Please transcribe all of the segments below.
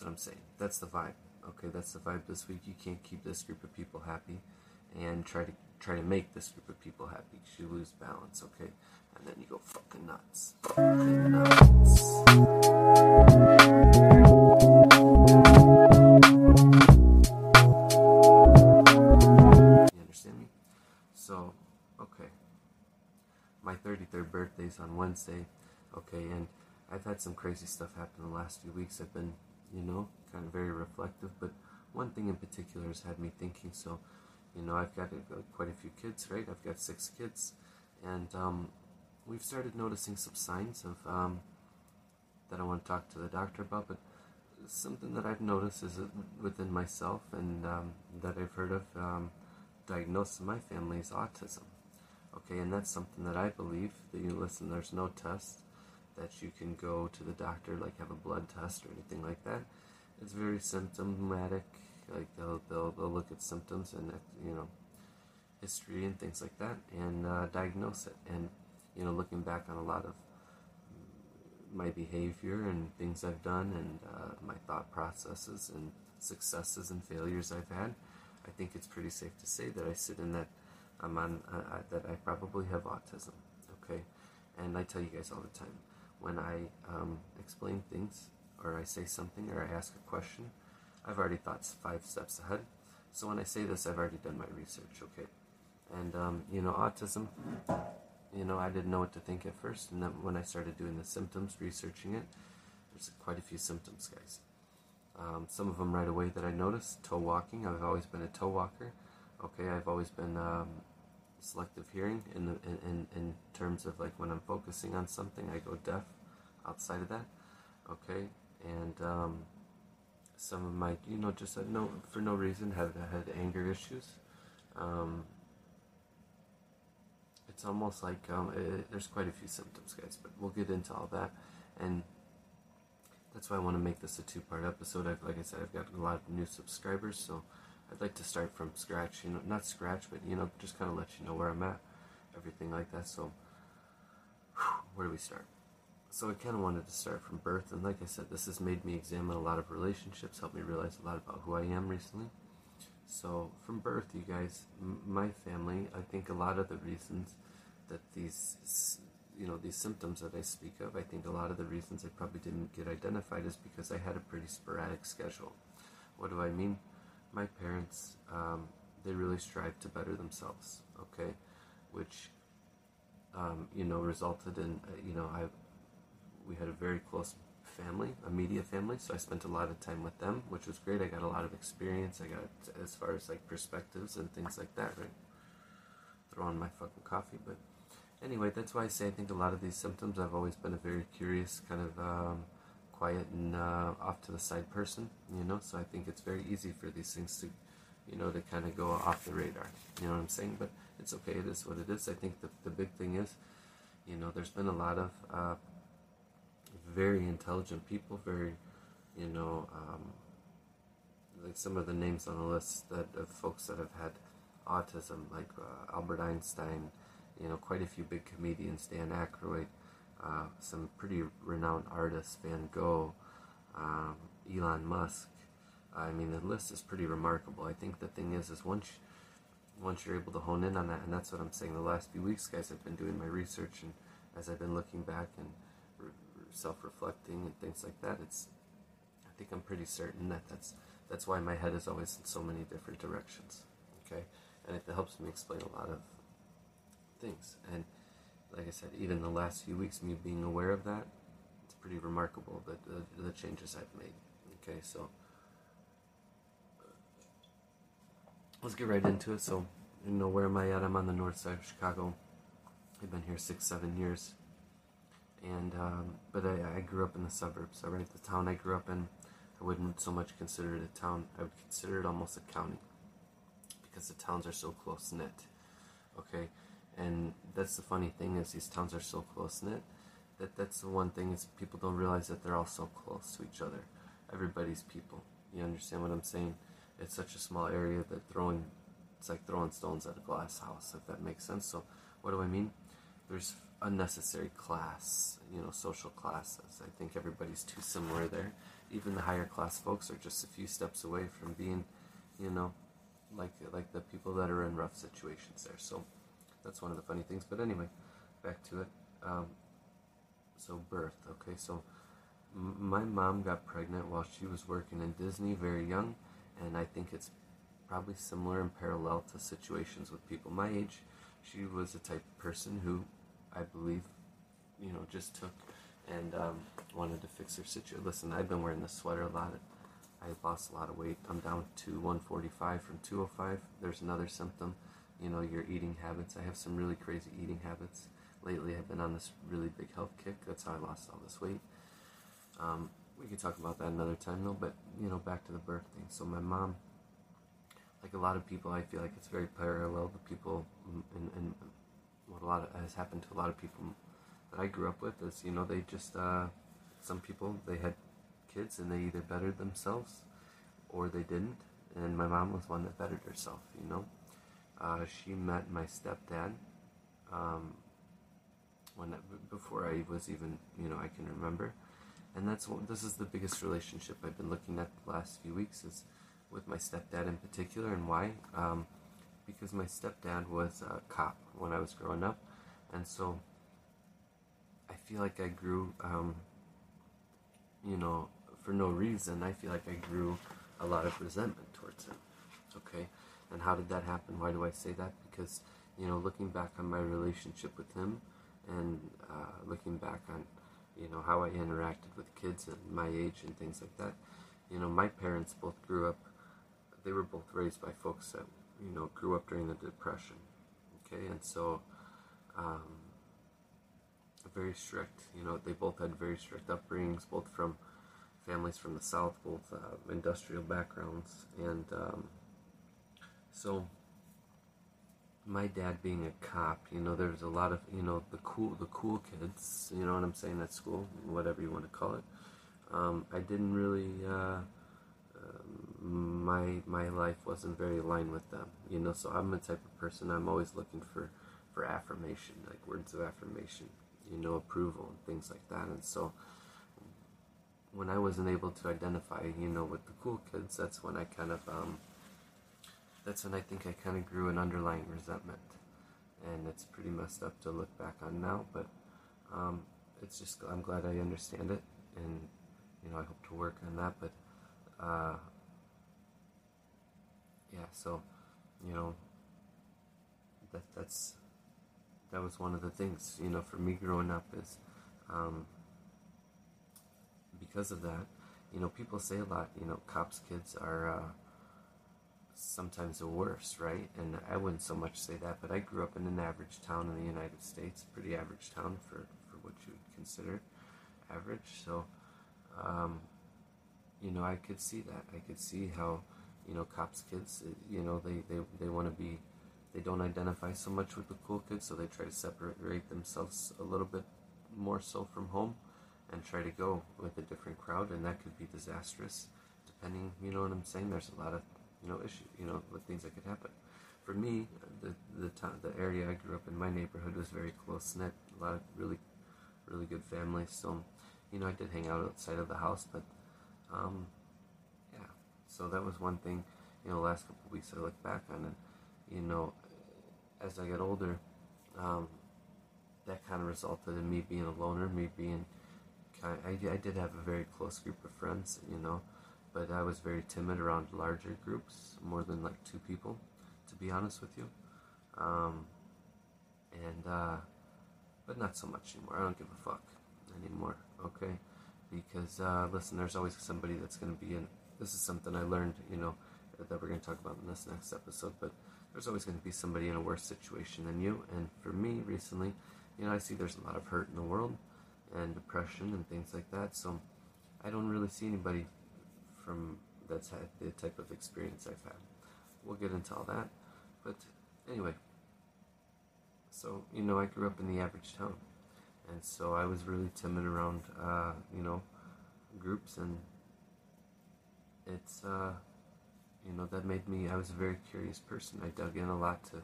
That's what I'm saying. That's the vibe. Okay, that's the vibe this week. You can't keep this group of people happy, and try to try to make this group of people happy. because You lose balance. Okay, and then you go fucking nuts. Fucking nuts. You understand me? So, okay. My 33rd birthday's on Wednesday. Okay, and I've had some crazy stuff happen the last few weeks. I've been, you know, kind of very reflective, but one thing in particular has had me thinking. So, you know, I've got uh, quite a few kids, right? I've got six kids, and um, we've started noticing some signs of um, that I want to talk to the doctor about. But something that I've noticed is within myself and um, that I've heard of um, diagnosed in my family is autism. Okay, and that's something that I believe that you listen. There's no test that you can go to the doctor, like have a blood test or anything like that. It's very symptomatic. Like they'll they'll, they'll look at symptoms and you know history and things like that and uh, diagnose it. And you know, looking back on a lot of my behavior and things I've done and uh, my thought processes and successes and failures I've had, I think it's pretty safe to say that I sit in that I'm on uh, that I probably have autism. Okay, and I tell you guys all the time when I um, explain things or I say something or I ask a question, I've already thought five steps ahead. So when I say this, I've already done my research, okay? And, um, you know, autism, you know, I didn't know what to think at first. And then when I started doing the symptoms, researching it, there's quite a few symptoms, guys. Um, some of them right away that I noticed toe walking. I've always been a toe walker. Okay, I've always been um, selective hearing in, the, in, in, in terms of like when I'm focusing on something, I go deaf outside of that. Okay, and um, some of my, you know, just no for no reason have had anger issues. Um, it's almost like um, it, there's quite a few symptoms, guys, but we'll get into all that. And that's why I want to make this a two-part episode. I've, like I said, I've got a lot of new subscribers, so I'd like to start from scratch, you know, not scratch, but you know, just kind of let you know where I'm at, everything like that. So, where do we start? So I kind of wanted to start from birth, and like I said, this has made me examine a lot of relationships, helped me realize a lot about who I am recently. So from birth, you guys, m- my family, I think a lot of the reasons that these, you know, these symptoms that I speak of, I think a lot of the reasons I probably didn't get identified is because I had a pretty sporadic schedule. What do I mean? My parents, um, they really strive to better themselves, okay? Which, um, you know, resulted in, uh, you know, I, we had a very close family, a media family, so I spent a lot of time with them, which was great. I got a lot of experience. I got, as far as like perspectives and things like that, right? Throw on my fucking coffee, but anyway, that's why I say I think a lot of these symptoms, I've always been a very curious kind of, um, quiet and uh, off to the side person, you know. So I think it's very easy for these things to, you know, to kind of go off the radar. You know what I'm saying? But it's okay. It is what it is. I think the the big thing is, you know, there's been a lot of uh, very intelligent people, very, you know, um, like some of the names on the list that of folks that have had autism, like uh, Albert Einstein, you know, quite a few big comedians, Dan Aykroyd, uh, some pretty renowned artists, Van Gogh, um, Elon Musk. I mean, the list is pretty remarkable. I think the thing is, is once once you're able to hone in on that, and that's what I'm saying. The last few weeks, guys, I've been doing my research, and as I've been looking back and re- self-reflecting and things like that, it's I think I'm pretty certain that that's that's why my head is always in so many different directions. Okay, and it helps me explain a lot of things and like I said, even the last few weeks, me being aware of that, it's pretty remarkable that the, the changes I've made. Okay, so let's get right into it. So, you know, where am I at? I'm on the north side of Chicago. I've been here six, seven years, and um, but I, I grew up in the suburbs. All right, the town I grew up in, I wouldn't so much consider it a town. I would consider it almost a county because the towns are so close knit. Okay, and that's the funny thing is these towns are so close knit that that's the one thing is people don't realize that they're all so close to each other. Everybody's people. You understand what I'm saying? It's such a small area that throwing it's like throwing stones at a glass house, if that makes sense. So what do I mean? There's unnecessary class, you know, social classes. I think everybody's too similar there. Even the higher class folks are just a few steps away from being, you know, like like the people that are in rough situations there. So that's one of the funny things. But anyway, back to it. Um, so birth. Okay, so my mom got pregnant while she was working in Disney, very young, and I think it's probably similar and parallel to situations with people my age. She was the type of person who, I believe, you know, just took and um, wanted to fix her situation. Listen, I've been wearing this sweater a lot. I lost a lot of weight. I'm down to 145 from 205. There's another symptom, you know, your eating habits. I have some really crazy eating habits. Lately, I've been on this really big health kick. That's how I lost all this weight. Um, we could talk about that another time, though. But you know, back to the birth thing. So my mom, like a lot of people, I feel like it's very parallel to people, and, and what a lot of, has happened to a lot of people that I grew up with is, you know, they just uh, some people they had kids and they either bettered themselves or they didn't. And my mom was one that bettered herself, you know. Uh, she met my stepdad um, when before I was even, you know, I can remember. And that's what, this is the biggest relationship I've been looking at the last few weeks is with my stepdad in particular. And why? Um, because my stepdad was a cop when I was growing up, and so I feel like I grew, um, you know, for no reason, I feel like I grew a lot of resentment towards him. Okay? And how did that happen? Why do I say that? Because, you know, looking back on my relationship with him and uh, looking back on, you know, how I interacted with kids at my age and things like that, you know, my parents both grew up, they were both raised by folks that, you know, grew up during the Depression. Okay? And so, um, very strict, you know, they both had very strict upbringings, both from families from the South, both uh, industrial backgrounds, and um, so my dad being a cop, you know, there's a lot of you know the cool the cool kids, you know what I'm saying at school, whatever you want to call it. Um, I didn't really. Uh, um, my my life wasn't very aligned with them, you know. So I'm the type of person I'm always looking for for affirmation, like words of affirmation, you know, approval and things like that. And so when I wasn't able to identify, you know, with the cool kids, that's when I kind of, um, that's when I think I kind of grew an underlying resentment. And it's pretty messed up to look back on now, but um, it's just, I'm glad I understand it. And, you know, I hope to work on that. But, uh, yeah, so, you know, that that's, that was one of the things, you know, for me growing up is, um, because of that, you know, people say a lot, you know, cops' kids are uh, sometimes the worst, right? And I wouldn't so much say that, but I grew up in an average town in the United States, pretty average town for, for what you would consider average. So, um, you know, I could see that. I could see how, you know, cops' kids, you know, they, they, they want to be, they don't identify so much with the cool kids, so they try to separate themselves a little bit more so from home and try to go with a different crowd, and that could be disastrous, depending. You know what I'm saying? There's a lot of you know issue, you know, with things that could happen. For me, the the town, the area I grew up in, my neighborhood was very close knit. A lot of really, really good families. So, you know, I did hang out outside of the house, but um, yeah. So that was one thing. You know, the last couple of weeks I look back on, and you know, as I get older, um, that kind of resulted in me being a loner, me being kind. I, I, did have a very close group of friends, you know, but I was very timid around larger groups, more than like two people, to be honest with you. Um, and, uh, but not so much anymore. I don't give a fuck anymore, okay? Because, uh, listen, there's always somebody that's going to be in. This is something I learned, you know, that we're going to talk about in this next episode, but there's always going to be somebody in a worse situation than you. And for me, recently, you know, I see there's a lot of hurt in the world and depression and things like that. So I don't really see anybody from that's had the type of experience I've had. We'll get into all that. But anyway, so you know, I grew up in the average town, and so I was really timid around uh, you know groups, and it's uh, you know that made me. I was a very curious person. I dug in a lot to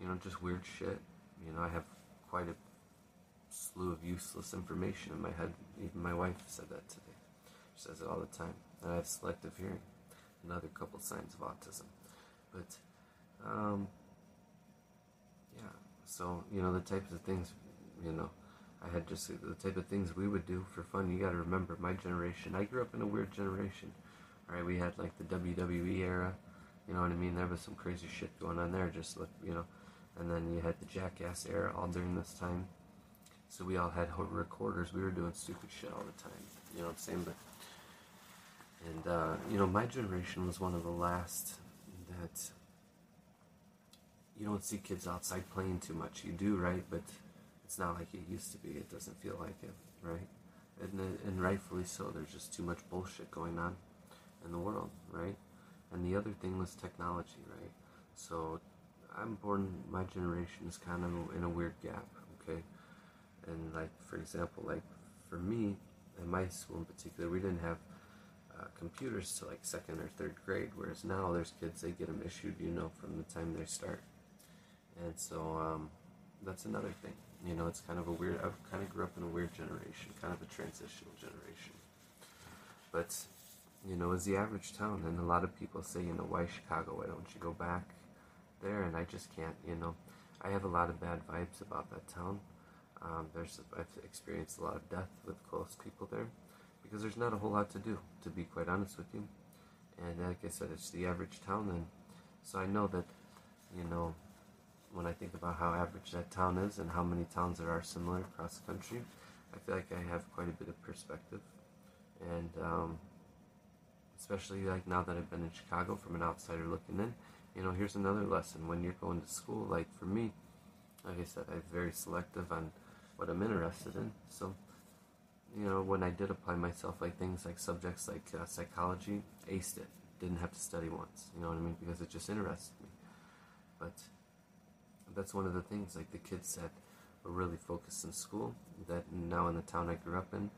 you know just weird shit. You know, I have quite a slew of useless information in my head. Even my wife said that today. Says it all the time. And I have selective hearing, another couple signs of autism. But, um, yeah. So you know the types of things, you know, I had just the type of things we would do for fun. You got to remember, my generation. I grew up in a weird generation. All right, we had like the WWE era. You know what I mean? There was some crazy shit going on there. Just look, you know, and then you had the Jackass era all during this time. So we all had recorders. We were doing stupid shit all the time. You know what I'm saying? But and uh, you know, my generation was one of the last that you don't see kids outside playing too much. You do, right? But it's not like it used to be. It doesn't feel like it, right? And, and rightfully so. There's just too much bullshit going on in the world, right? And the other thing was technology, right? So I'm born, my generation is kind of in a weird gap, okay? And like, for example, like for me, in my school in particular, we didn't have uh, computers to like second or third grade, whereas now there's kids, they get them issued, you know, from the time they start. And so um, that's another thing. You know, it's kind of a weird, I kind of grew up in a weird generation, kind of a transitional generation. But, you know, as the average town, and a lot of people say, you know, why Chicago? Why don't you go back there? And I just can't, you know. I have a lot of bad vibes about that town. Um, there's, I've experienced a lot of death with close people there because there's not a whole lot to do, to be quite honest with you. And like I said, it's the average town, and so I know that, you know, when I think about how average that town is and how many towns there are similar across the country, I feel like I have quite a bit of perspective. And um, especially like now that I've been in Chicago from an outsider looking in, you know, here's another lesson. When you're going to school, like for me, like I said, I'm very selective on what I'm interested in. So, you know, when I did apply myself, like things like subjects like uh, psychology, aced it. Didn't have to study once, you know what I mean? Because it just interested me. But that's one of the things like the kids that were really focused in school that now in the town I grew up in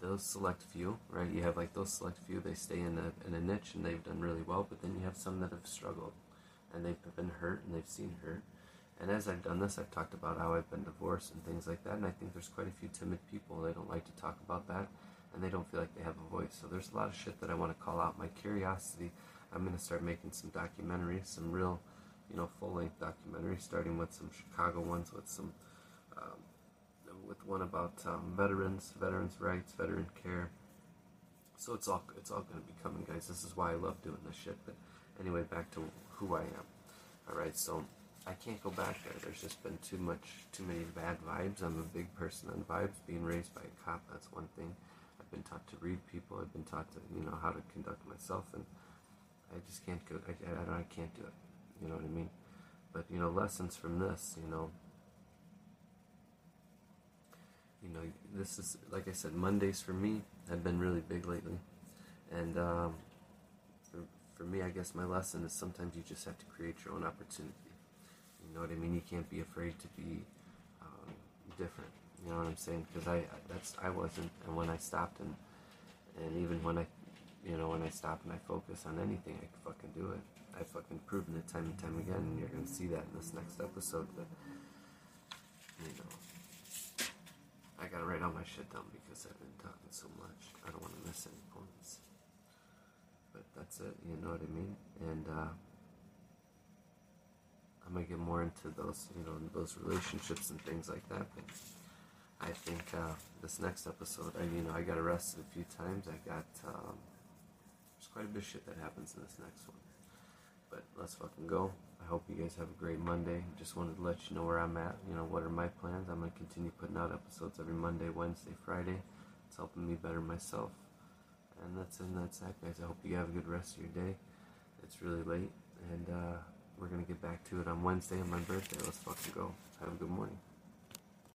those select few right you have like those select few they stay in a, in a niche and they've done really well but then you have some that have struggled and they've been hurt and they've seen hurt and as I've done this I've talked about how I've been divorced and things like that and I think there's quite a few timid people they don't like to talk about that and they don't feel like they have a voice so there's a lot of shit that I want to call out my curiosity I'm going to start making some documentaries some real you know, full-length documentaries, starting with some Chicago ones, with some, um, with one about um, veterans, veterans' rights, veteran care. So it's all it's all going to be coming, guys. This is why I love doing this shit. But anyway, back to who I am. All right, so I can't go back there. There's just been too much, too many bad vibes. I'm a big person on vibes. Being raised by a cop, that's one thing. I've been taught to read people. I've been taught to, you know, how to conduct myself, and I just can't go. I, I, I can't do it. You know what I mean? But you know, lessons from this, you know. You know, this is like I said, Mondays for me have been really big lately, and um, for for me, I guess my lesson is sometimes you just have to create your own opportunity. You know what I mean? You can't be afraid to be um, different. You know what I'm saying? Because I that's I wasn't, and when I stopped and and even when I, you know, when I stop and I focus on anything, I fucking do it. I've fucking proven it time and time again, and you're gonna see that in this next episode. But you know, I gotta write all my shit down because I've been talking so much. I don't want to miss any points. But that's it. You know what I mean? And uh, I'm gonna get more into those, you know, those relationships and things like that. But I think uh, this next episode, I you know, I got arrested a few times. I got um, there's quite a bit of shit that happens in this next one. But let's fucking go. I hope you guys have a great Monday. Just wanted to let you know where I'm at. You know, what are my plans? I'm to continue putting out episodes every Monday, Wednesday, Friday. It's helping me better myself. And that's it. That's that, guys. I hope you have a good rest of your day. It's really late. And uh, we're to get back to it on Wednesday on my birthday. Let's fucking go. Have a good morning.